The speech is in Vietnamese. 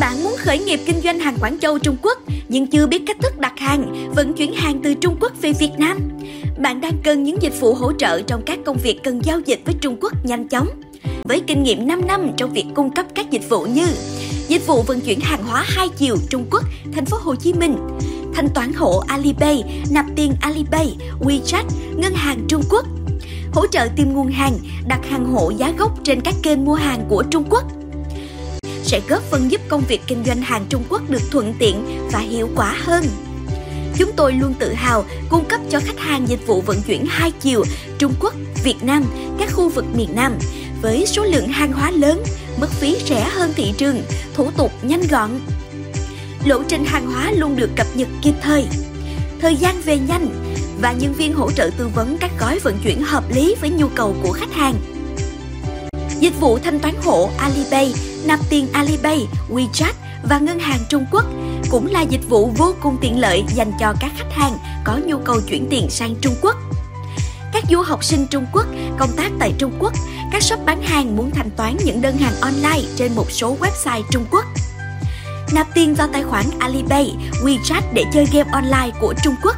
Bạn muốn khởi nghiệp kinh doanh hàng Quảng Châu Trung Quốc nhưng chưa biết cách thức đặt hàng, vận chuyển hàng từ Trung Quốc về Việt Nam. Bạn đang cần những dịch vụ hỗ trợ trong các công việc cần giao dịch với Trung Quốc nhanh chóng. Với kinh nghiệm 5 năm trong việc cung cấp các dịch vụ như dịch vụ vận chuyển hàng hóa hai chiều Trung Quốc, thành phố Hồ Chí Minh, thanh toán hộ Alipay, nạp tiền Alipay, WeChat, ngân hàng Trung Quốc, hỗ trợ tìm nguồn hàng, đặt hàng hộ giá gốc trên các kênh mua hàng của Trung Quốc sẽ góp phần giúp công việc kinh doanh hàng Trung Quốc được thuận tiện và hiệu quả hơn. Chúng tôi luôn tự hào cung cấp cho khách hàng dịch vụ vận chuyển hai chiều Trung Quốc, Việt Nam, các khu vực miền Nam với số lượng hàng hóa lớn, mức phí rẻ hơn thị trường, thủ tục nhanh gọn. Lộ trình hàng hóa luôn được cập nhật kịp thời. Thời gian về nhanh và nhân viên hỗ trợ tư vấn các gói vận chuyển hợp lý với nhu cầu của khách hàng. Dịch vụ thanh toán hộ Alipay, nạp tiền Alipay, WeChat và ngân hàng Trung Quốc cũng là dịch vụ vô cùng tiện lợi dành cho các khách hàng có nhu cầu chuyển tiền sang Trung Quốc. Các du học sinh Trung Quốc công tác tại Trung Quốc, các shop bán hàng muốn thanh toán những đơn hàng online trên một số website Trung Quốc. Nạp tiền vào tài khoản Alipay, WeChat để chơi game online của Trung Quốc